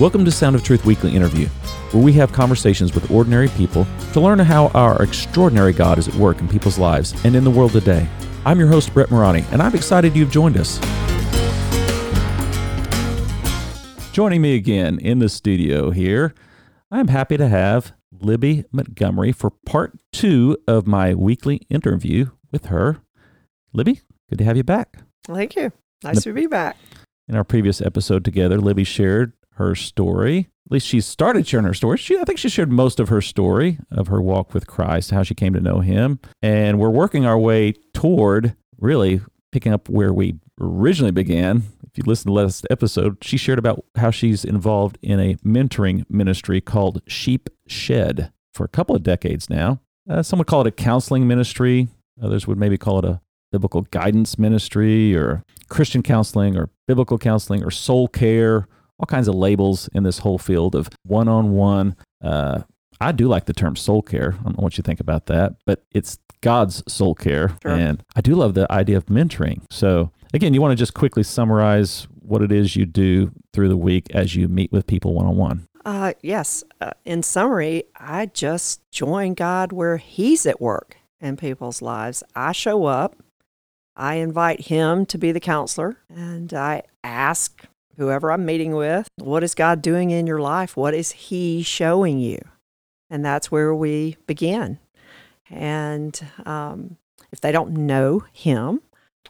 Welcome to Sound of Truth Weekly Interview, where we have conversations with ordinary people to learn how our extraordinary God is at work in people's lives and in the world today. I'm your host, Brett Morani, and I'm excited you've joined us. Joining me again in the studio here, I'm happy to have Libby Montgomery for part two of my weekly interview with her. Libby, good to have you back. Thank you. Nice to be back. In our previous episode together, Libby shared her story. At least she started sharing her story. She, I think she shared most of her story of her walk with Christ, how she came to know Him. And we're working our way toward really picking up where we originally began. If you listen to the last episode, she shared about how she's involved in a mentoring ministry called Sheep Shed for a couple of decades now. Uh, some would call it a counseling ministry. Others would maybe call it a biblical guidance ministry or Christian counseling or biblical counseling or soul care all kinds of labels in this whole field of one on one. I do like the term soul care. I don't know what you think about that, but it's God's soul care. Sure. And I do love the idea of mentoring. So, again, you want to just quickly summarize what it is you do through the week as you meet with people one on one. Uh, yes. Uh, in summary, I just join God where He's at work in people's lives. I show up, I invite Him to be the counselor, and I ask whoever I'm meeting with, what is God doing in your life? What is He showing you? And that's where we begin. And um, if they don't know Him,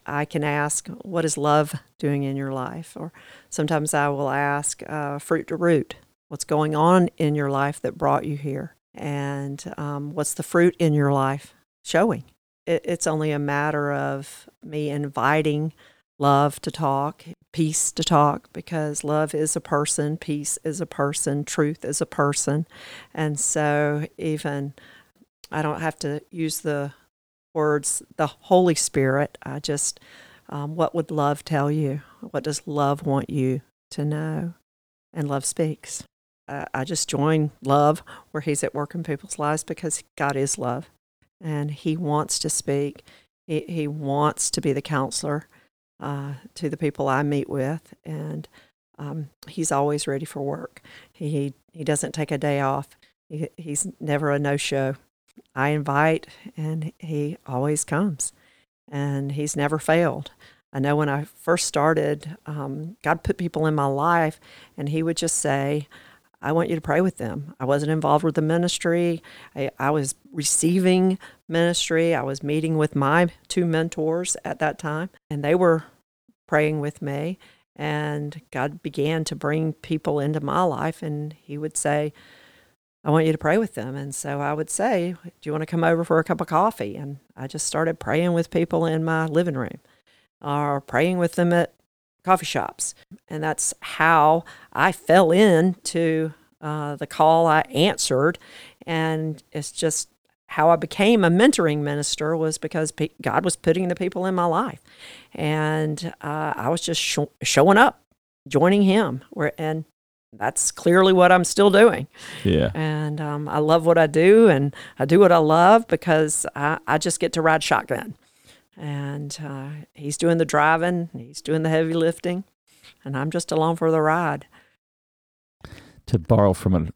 I can ask, what is love doing in your life? Or sometimes I will ask, uh, fruit to root, what's going on in your life that brought you here? And um, what's the fruit in your life showing? It, it's only a matter of me inviting love to talk, peace to talk, because love is a person, peace is a person, truth is a person. And so, even I don't have to use the words, the Holy Spirit. I just, um, what would love tell you? What does love want you to know? And love speaks. Uh, I just join love where He's at work in people's lives because God is love and He wants to speak. He, he wants to be the counselor uh, to the people I meet with, and um, he's always ready for work. He he doesn't take a day off. He, he's never a no show. I invite, and he always comes, and he's never failed. I know when I first started, um, God put people in my life, and He would just say, I want you to pray with them. I wasn't involved with the ministry. I, I, was receiving ministry. I was meeting with my two mentors at that time, and they were praying with me. And God began to bring people into my life, and He would say, I want you to pray with them. And so I would say, Do you want to come over for a cup of coffee? And I just started praying with people in my living room or praying with them at coffee shops. And that's how I fell into uh, the call I answered. And it's just how I became a mentoring minister was because pe- God was putting the people in my life. And uh, I was just sh- showing up, joining Him. Where, and that's clearly what I'm still doing. Yeah. And um, I love what I do, and I do what I love because I, I just get to ride shotgun and uh, he's doing the driving, he's doing the heavy lifting, and I'm just along for the ride. To borrow from a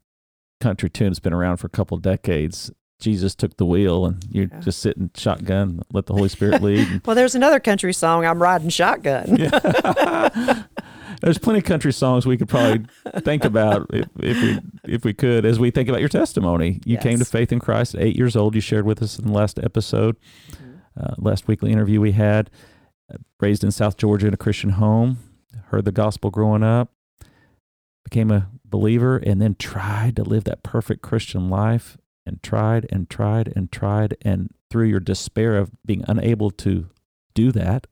country tune that's been around for a couple of decades, Jesus took the wheel and you're Yeah. just sitting shotgun, let the Holy Spirit lead. Well, there's another country song, I'm riding shotgun. There's plenty of country songs we could probably think about if, if we if we could as we think about your testimony. You came to faith in Christ at eight years old. You shared with us in the last episode, uh, last weekly interview we had. Uh, raised in South Georgia in a Christian home, heard the gospel growing up, became a believer, and then tried to live that perfect Christian life, and tried and tried and tried, and through your despair of being unable to do that,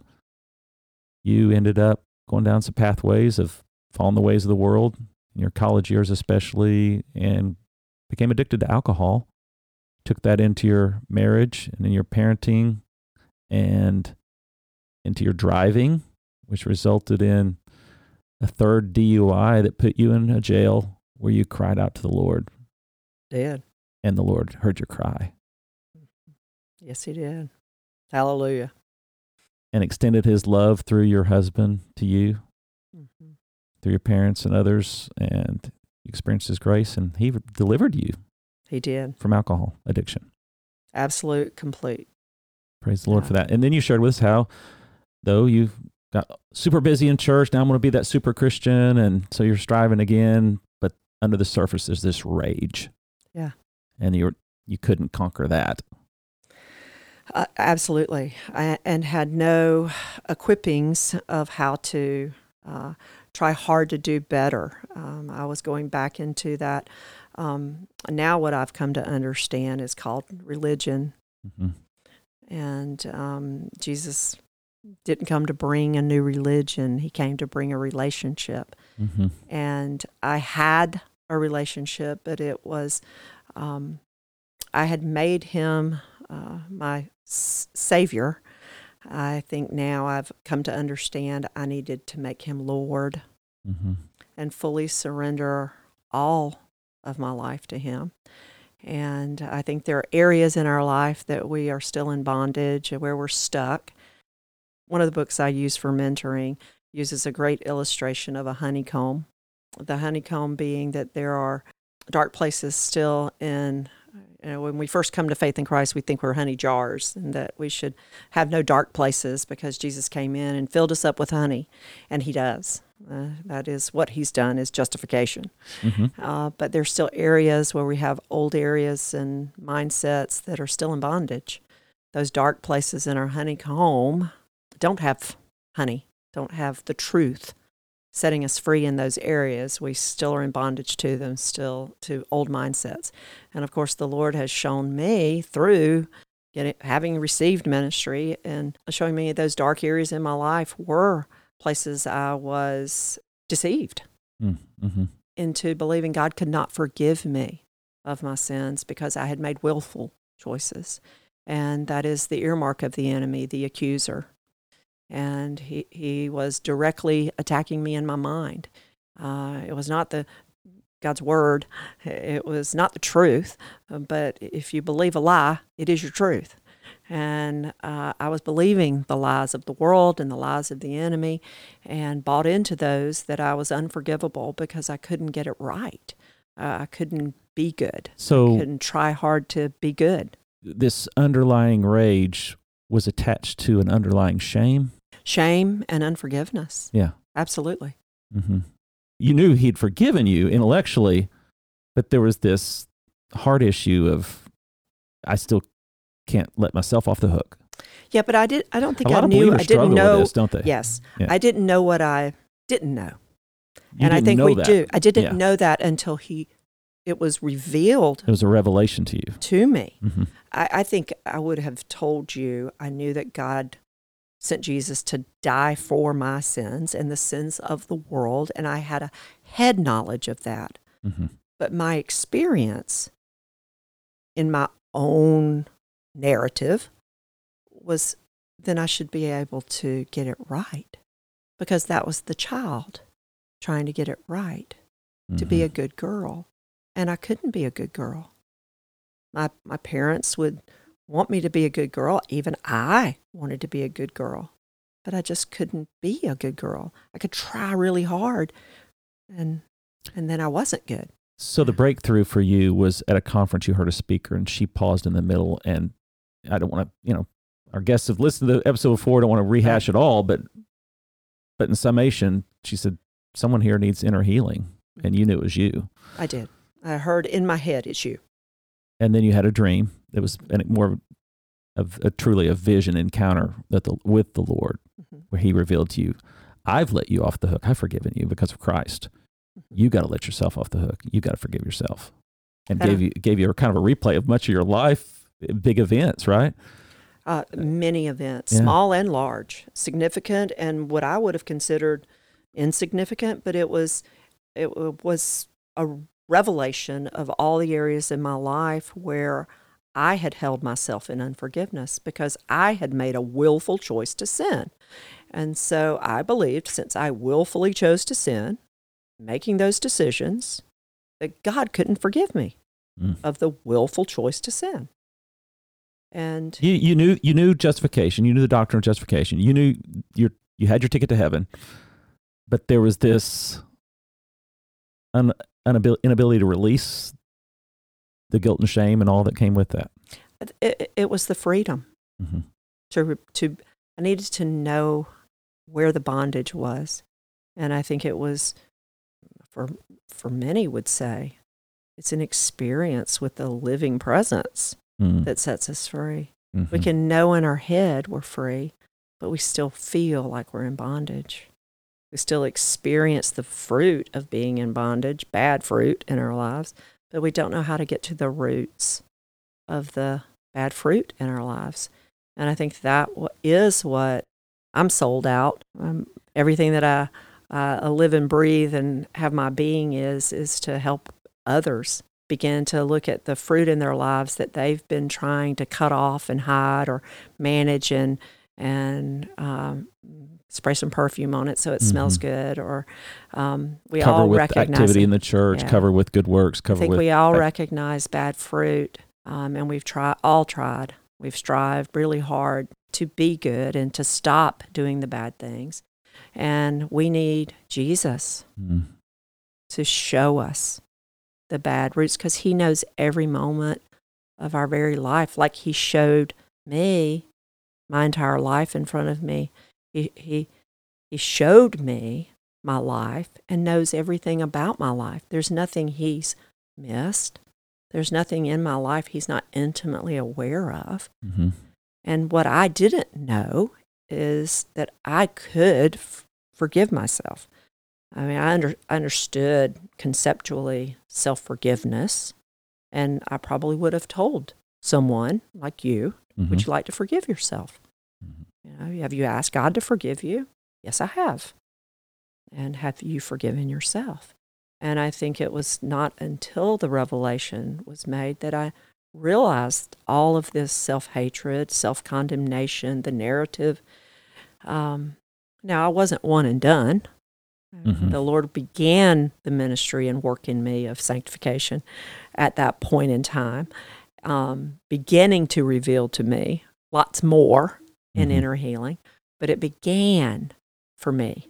you ended up going down some pathways of following the ways of the world in your college years especially and became addicted to alcohol took that into your marriage and in your parenting and into your driving which resulted in a third DUI that put you in a jail where you cried out to the Lord Did. And the Lord heard your cry Yes, he did. Hallelujah. and extended his love through your husband to you Mhm. through your parents and others, and you experienced His grace, and He delivered you He did. from alcohol addiction. Absolute, complete. Praise the Lord Yeah. for that. And then you shared with us how, though you got super busy in church, now I'm going to be that super Christian, and so you're striving again, but under the surface there's this rage. Yeah. And you you couldn't conquer that. Uh, absolutely. I, and had no equippings of how to uh, try hard to do better. Um, I was going back into that. Um, now, what I've come to understand is called religion. hmm And um, Jesus didn't come to bring a new religion, He came to bring a relationship. hmm and I had a relationship, but it was um, I had made him uh, my s- savior. I think now I've come to understand I needed to make him Lord hmm and fully surrender all of my life to him. And I think there are areas in our life that we are still in bondage, and where we're stuck. One of the books I use for mentoring uses a great illustration of a honeycomb. The honeycomb being that there are dark places still in, you know, when we first come to faith in Christ, we think we're honey jars and that we should have no dark places because Jesus came in and filled us up with honey, and He does. Uh, that is what He's done is justification. hmm Uh, but there's still areas where we have old areas and mindsets that are still in bondage. Those dark places in our honeycomb don't have honey, don't have the truth setting us free in those areas. We still are in bondage to them, still to old mindsets. And of course, the Lord has shown me through getting, having received ministry and showing me those dark areas in my life were places I was deceived hmm into believing God could not forgive me of my sins because I had made willful choices. And that is the earmark of the enemy, the accuser. And he, he was directly attacking me in my mind. Uh, it was not the God's word, it was not the truth. But if you believe a lie, it is your truth. And uh, I was believing the lies of the world and the lies of the enemy and bought into those that I was unforgivable because I couldn't get it right. Uh, I couldn't be good. So couldn't try hard to be good. this underlying rage was attached to an underlying shame. Shame and unforgiveness. Yeah. Absolutely. hmm You knew he'd forgiven you intellectually, but there was this heart issue of I still can't let myself off the hook. Yeah, but I did. I don't think I knew. I didn't know. this, don't they? Yes, Yeah. I didn't know what I didn't know, You and I didn't think know we that. do. I didn't Yeah. know that until he, it was revealed It was a revelation to you. to me. hmm I, I think I would have told you I knew that God sent Jesus to die for my sins and the sins of the world, and I had a head knowledge of that. hmm But my experience in my own narrative was then I should be able to get it right because that was the child trying to get it right to be a good girl. And I couldn't be a good girl. My my parents would want me to be a good girl. Even I wanted to be a good girl. But I just couldn't be a good girl. I could try really hard and and then I wasn't good. So the breakthrough for you was at a conference. You heard a speaker, and she paused in the middle. And I don't want to, you know, our guests have listened to the episode before. I don't want to rehash it all, but but in summation, she said, "Someone here needs inner healing," and you knew it was you. I did. I heard in my head it's you. And then you had a dream. It was more of a truly a vision encounter that the, with the Lord, Mhm. where He revealed to you, "I've let you off the hook. I've forgiven you because of Christ. You got to let yourself off the hook. You got to forgive yourself." And gave you gave you a kind of a replay of much of your life, big events, right? Uh, many events, Yeah. small and large, significant, and what I would have considered insignificant, but it was it was a revelation of all the areas in my life where I had held myself in unforgiveness because I had made a willful choice to sin. And so I believed since I willfully chose to sin, making those decisions, that God couldn't forgive me Mm. of the willful choice to sin. And You you knew you knew justification. You knew the doctrine of justification. You knew you you had your ticket to heaven, but there was this un, unabil- inability to release the guilt and shame and all that came with that. It, it, was the freedom hmm to to. I needed to know where the bondage was, and I think it was for for many would say it's an experience with the living presence mm that sets us free. Mhm. We can know in our head we're free, but we still feel like we're in bondage. We still experience the fruit of being in bondage, bad fruit in our lives, but we don't know how to get to the roots of the bad fruit in our lives. And I think that is what I'm sold out. Um, everything that I, uh, live and breathe and have my being is is to help others begin to look at the fruit in their lives that they've been trying to cut off and hide or manage and and um, spray some perfume on it so it smells Mhm. good or um, we cover all with recognize activity it. in the church, Yeah. cover with good works, I think with we all recognize bad fruit, um, and we've tried, all tried. We've strived really hard to be good and to stop doing the bad things. And we need Jesus Mm. to show us the bad roots because He knows every moment of our very life, like He showed me my entire life in front of me. He He He showed me my life and knows everything about my life. There's nothing He's missed. There's nothing in my life He's not intimately aware of. Mhm. And what I didn't know is that I could f- forgive myself. I mean, I under, understood conceptually self forgiveness, and I probably would have told someone like you, Mhm. Would you like to forgive yourself? You know, have you asked God to forgive you? Yes, I have. And have you forgiven yourself? And I think it was not until the revelation was made that I realized all of this self hatred, self condemnation, the narrative. Um, now, I wasn't one and done. Mhm. The Lord began the ministry and work in me of sanctification at that point in time, um, beginning to reveal to me lots more in Mhm. inner healing. But it began for me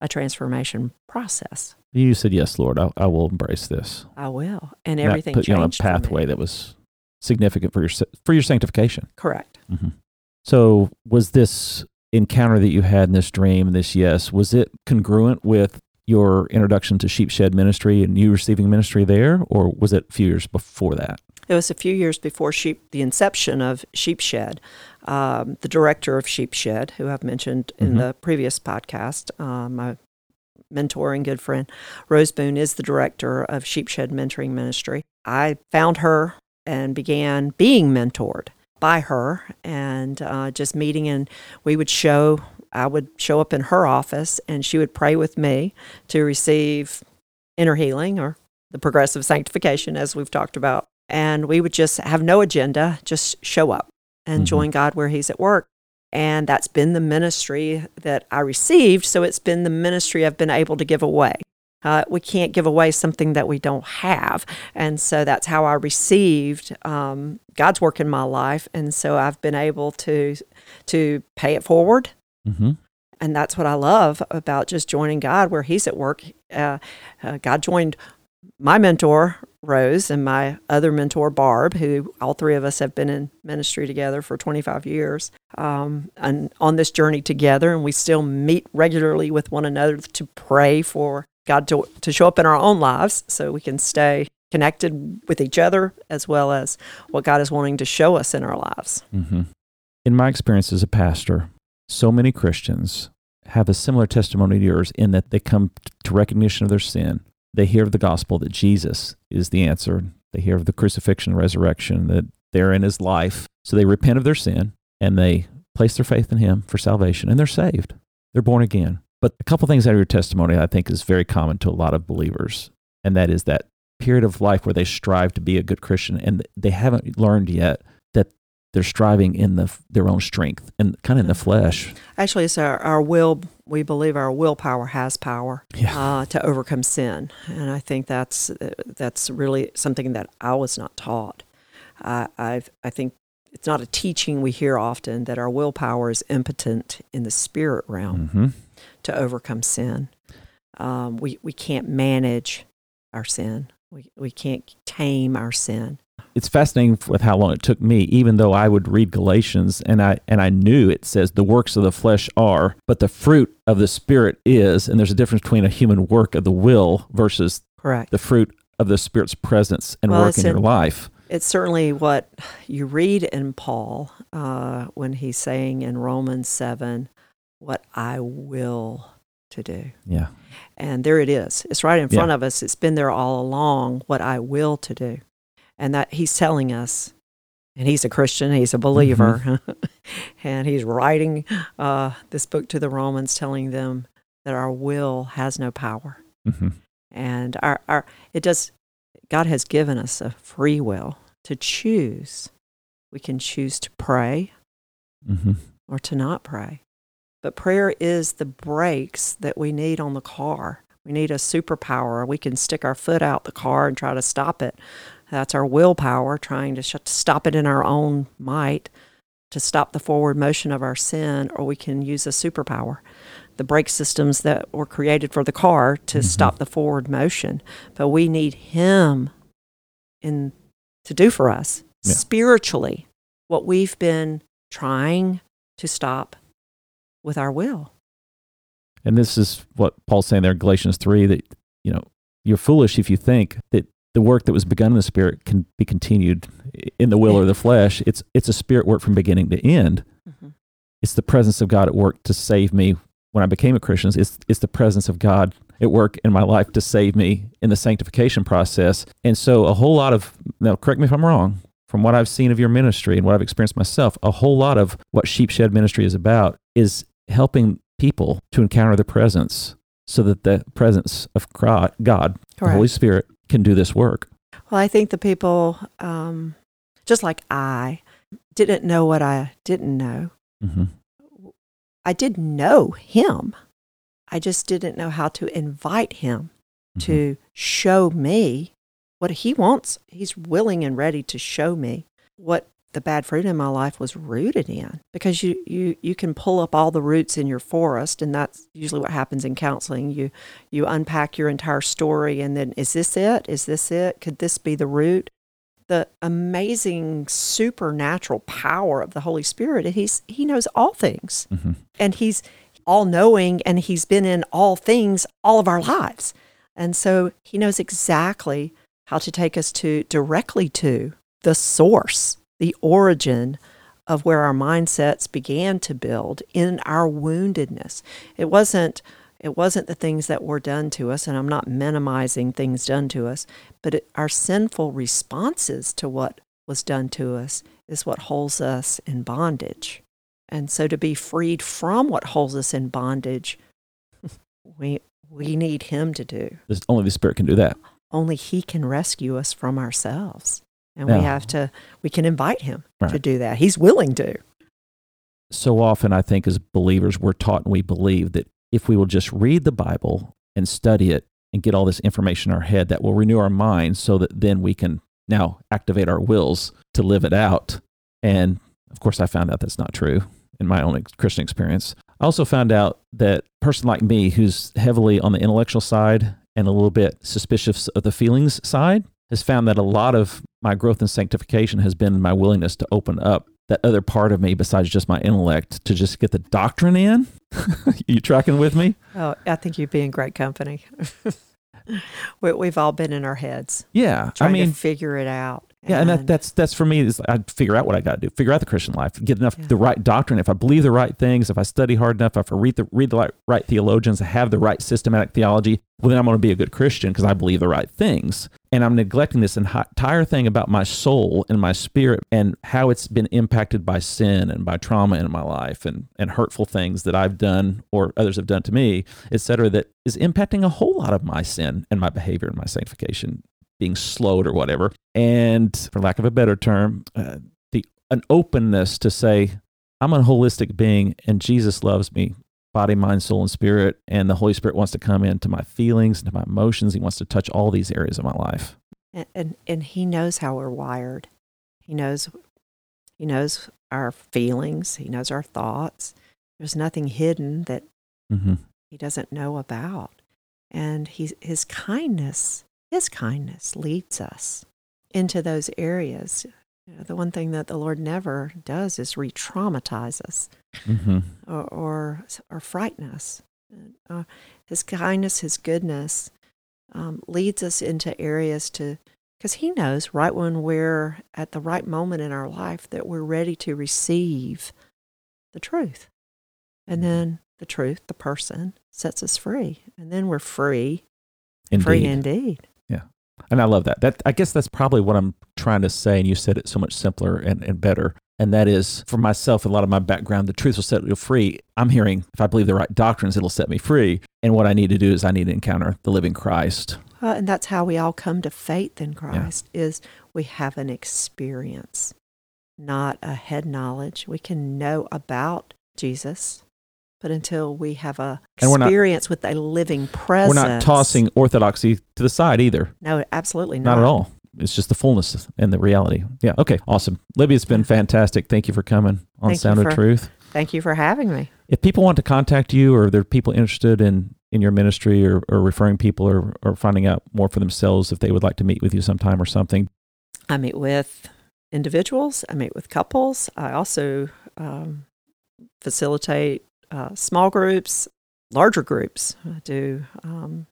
a transformation process. You said, "Yes, Lord, I, I will embrace this." I will, and everything put you on a changed for me. pathway that was significant for your for your sanctification. Correct. hmm So, was this encounter that you had in this dream, this yes, was it congruent with your introduction to Sheepshed Ministry and you receiving ministry there, or was it a few years before that? It was a few years before sheep, the inception of Sheepshed. Um, the director of Sheepshed, who I've mentioned in Mhm. the previous podcast, uh, my mentor and good friend, Rose Boone, is the director of Sheepshed Mentoring Ministry. I found her and began being mentored by her and uh, just meeting, and we would show. I would show up in her office, and she would pray with me to receive inner healing or the progressive sanctification, as we've talked about and we would just have no agenda, just show up and Mhm. join God where He's at work. And that's been the ministry that I received. So it's been the ministry I've been able to give away. Uh, we can't give away something that we don't have. And so that's how I received um, God's work in my life. And so I've been able to, to pay it forward Mm-hmm. and that's what I love about just joining God where He's at work. Uh, uh, God joined my mentor Rose and my other mentor Barb, who all three of us have been in ministry together for 25 years, um, and on this journey together. And we still meet regularly with one another to pray for God to to show up in our own lives, so we can stay connected with each other as well as what God is wanting to show us in our lives. Mm-hmm. In my experience as a pastor, so many Christians have a similar testimony to yours in that they come to recognition of their sin. They hear of the gospel that Jesus is the answer. They hear of the crucifixion and resurrection, that they're in his life. So they repent of their sin and they place their faith in him for salvation and they're saved. They're born again. But a couple things out of your testimony I think is very common to a lot of believers, and that is that period of life where they strive to be a good Christian and they haven't learned yet they're striving in the, their own strength and kind of in the flesh. Actually, it's our, our will. We believe our willpower has power Yeah. uh, to overcome sin, and I think that's that's really something that I was not taught. I I've, I think it's not a teaching we hear often that our willpower is impotent in the spirit realm hmm to overcome sin. Um, we we can't manage our sin. We, we can't tame our sin. It's fascinating with how long it took me, even though I would read Galatians and I and I knew it says the works of the flesh are, but the fruit of the spirit is, and there's a difference between a human work of the will versus Correct. the fruit of the spirit's presence and Well, work it's in your in- life. It's certainly what you read in Paul uh, when he's saying in Romans 7, what I will to do. Yeah. And there it is. It's right in Yeah. front of us. It's been there all along, what I will to do. And that he's telling us, and he's a Christian, he's a believer, Mm-hmm. and he's writing uh, this book to the Romans, telling them that our will has no power. hmm And our, our it does God has given us a free will to choose. We can choose to pray hmm or to not pray. But prayer is the brakes that we need on the car. We need a superpower. We can stick our foot out the car and try to stop it. That's our willpower, trying to sh- stop it in our own might, to stop the forward motion of our sin, or we can use a superpower. The brake systems that were created for the car to Mhm. stop the forward motion. But we need Him in, to do for us Yeah. spiritually what we've been trying to stop with our will. And this is what Paul's saying there in Galatians 3 that, you know, you're foolish if you think that the work that was begun in the spirit can be continued in the will or the flesh. It's, it's a spirit work from beginning to end. Mm-hmm. It's the presence of God at work to save me when I became a Christian. It's, it's the presence of God at work in my life to save me in the sanctification process. And so, a whole lot of, now correct me if I'm wrong, from what I've seen of your ministry and what I've experienced myself, a whole lot of what Sheepshed Ministry is about is helping people to encounter the presence so that the presence of God, God the Holy Spirit, can do this work. Well, I think the people, um, just like I, didn't know what I didn't know. hmm I did know Him. I just didn't know how to invite Him to show me what He wants. He's willing and ready to show me what the bad fruit in my life was rooted in because you, you you can pull up all the roots in your forest and that's usually what happens in counseling. You you unpack your entire story and then is this it? Is this it? Could this be the root? The amazing supernatural power of the holy spirit he's he knows all things. Hmm and he's all knowing and he's been in all things all of our lives. And so he knows exactly how to take us to directly to the source the origin of where our mindsets began to build in our woundedness it wasn't it wasn't the things that were done to us and i'm not minimizing things done to us but it, our sinful responses to what was done to us is what holds us in bondage and so to be freed from what holds us in bondage, we we need him to do. Only the Spirit can do that. Only he can rescue us from ourselves. And Yeah. we have to we can invite him to do that. He's willing to. so often I think as believers we're taught and we believe that if we will just read the Bible and study it and get all this information in our head that will renew our minds so that then we can now activate our wills to live it out. And of course I found out that's not true in my own Christian experience. I also found out that a person like me who's heavily on the intellectual side and a little bit suspicious of the feelings side has found that a lot of my growth and sanctification has been my willingness to open up that other part of me besides just my intellect to just get the doctrine in. you tracking with me? Oh, I think you'd be in great company. we, we've all been in our heads Yeah. I mean, to figure it out. Yeah, and that, that's that's for me. Is I figure out what I got to do. Figure out the Christian life. Get enough Yeah. the right doctrine. If I believe the right things, if I study hard enough, if I read the read the right, right theologians, I have the right systematic theology, well, then I'm going to be a good Christian because I believe the right things. And I'm neglecting this entire thing about my soul and my spirit and how it's been impacted by sin and by trauma in my life and and hurtful things that I've done or others have done to me, et cetera, that is impacting a whole lot of my sin and my behavior and my sanctification being slowed or whatever. And for lack of a better term, uh, the an openness to say, I'm a holistic being and Jesus loves me, body, mind, soul, and spirit. And the Holy Spirit wants to come into my feelings, into my emotions. He wants to touch all these areas of my life. and, and and he knows how we're wired. He knows he knows our feelings, he knows our thoughts. There's nothing hidden that Mm-hmm. he doesn't know about. And he, his kindness His kindness leads us into those areas. You know, the one thing that the Lord never does is re traumatize us Mm-hmm. or, or, or frighten us. Uh, his kindness, His goodness um, leads us into areas to, because He knows right when we're at the right moment in our life that we're ready to receive the truth. And then the truth, the person, sets us free. And then we're free, Indeed. free indeed. And I love that. That I guess that's probably what I'm trying to say. And you said it so much simpler and, and better. And that is for myself, a lot of my background, the truth will set you free. I'm hearing if I believe the right doctrines, it'll set me free. And what I need to do is I need to encounter the living Christ. Uh, and that's how we all come to faith in Christ is we have an experience, not a head knowledge. We can know about Jesus, but until we have a we're not- experience with a living presence. We're not tossing orthodoxy to the side either. No, absolutely not. Not at all. It's just the fullness and the reality. Yeah. Okay. Awesome. Libby, it's been fantastic. Thank you for coming on Thank Sound of for- Truth. Thank you for having me. If people want to contact you or there are people interested in, in your ministry or, or referring people or, or finding out more for themselves, if they would like to meet with you sometime or something, I meet with individuals, I meet with couples. I also um, facilitate uh, small groups, larger groups. I do um,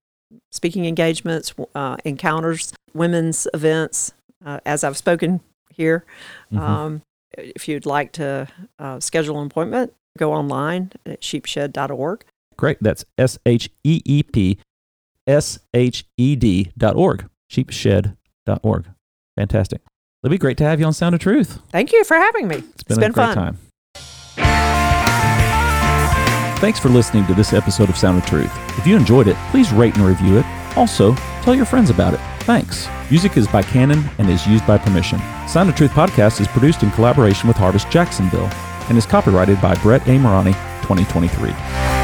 speaking engagements, uh, encounters, women's events, uh, as I've spoken here. Mhm. Um, if you'd like to uh, schedule an appointment, go online at sheepshed.org. Great. That's S H E E P S H E D dot org. Sheepshed dot org. Fantastic. Libby, great to have you on Sound of Truth. Thank you for having me. It's been, a great fun. time. Thanks for listening to this episode of Sound of Truth. If you enjoyed it, please rate and review it. Also, tell your friends about it. Thanks. Music is by Canon and is used by permission. Sound of Truth podcast is produced in collaboration with Harvest Jacksonville and is copyrighted by Brett A. Morani, 2023.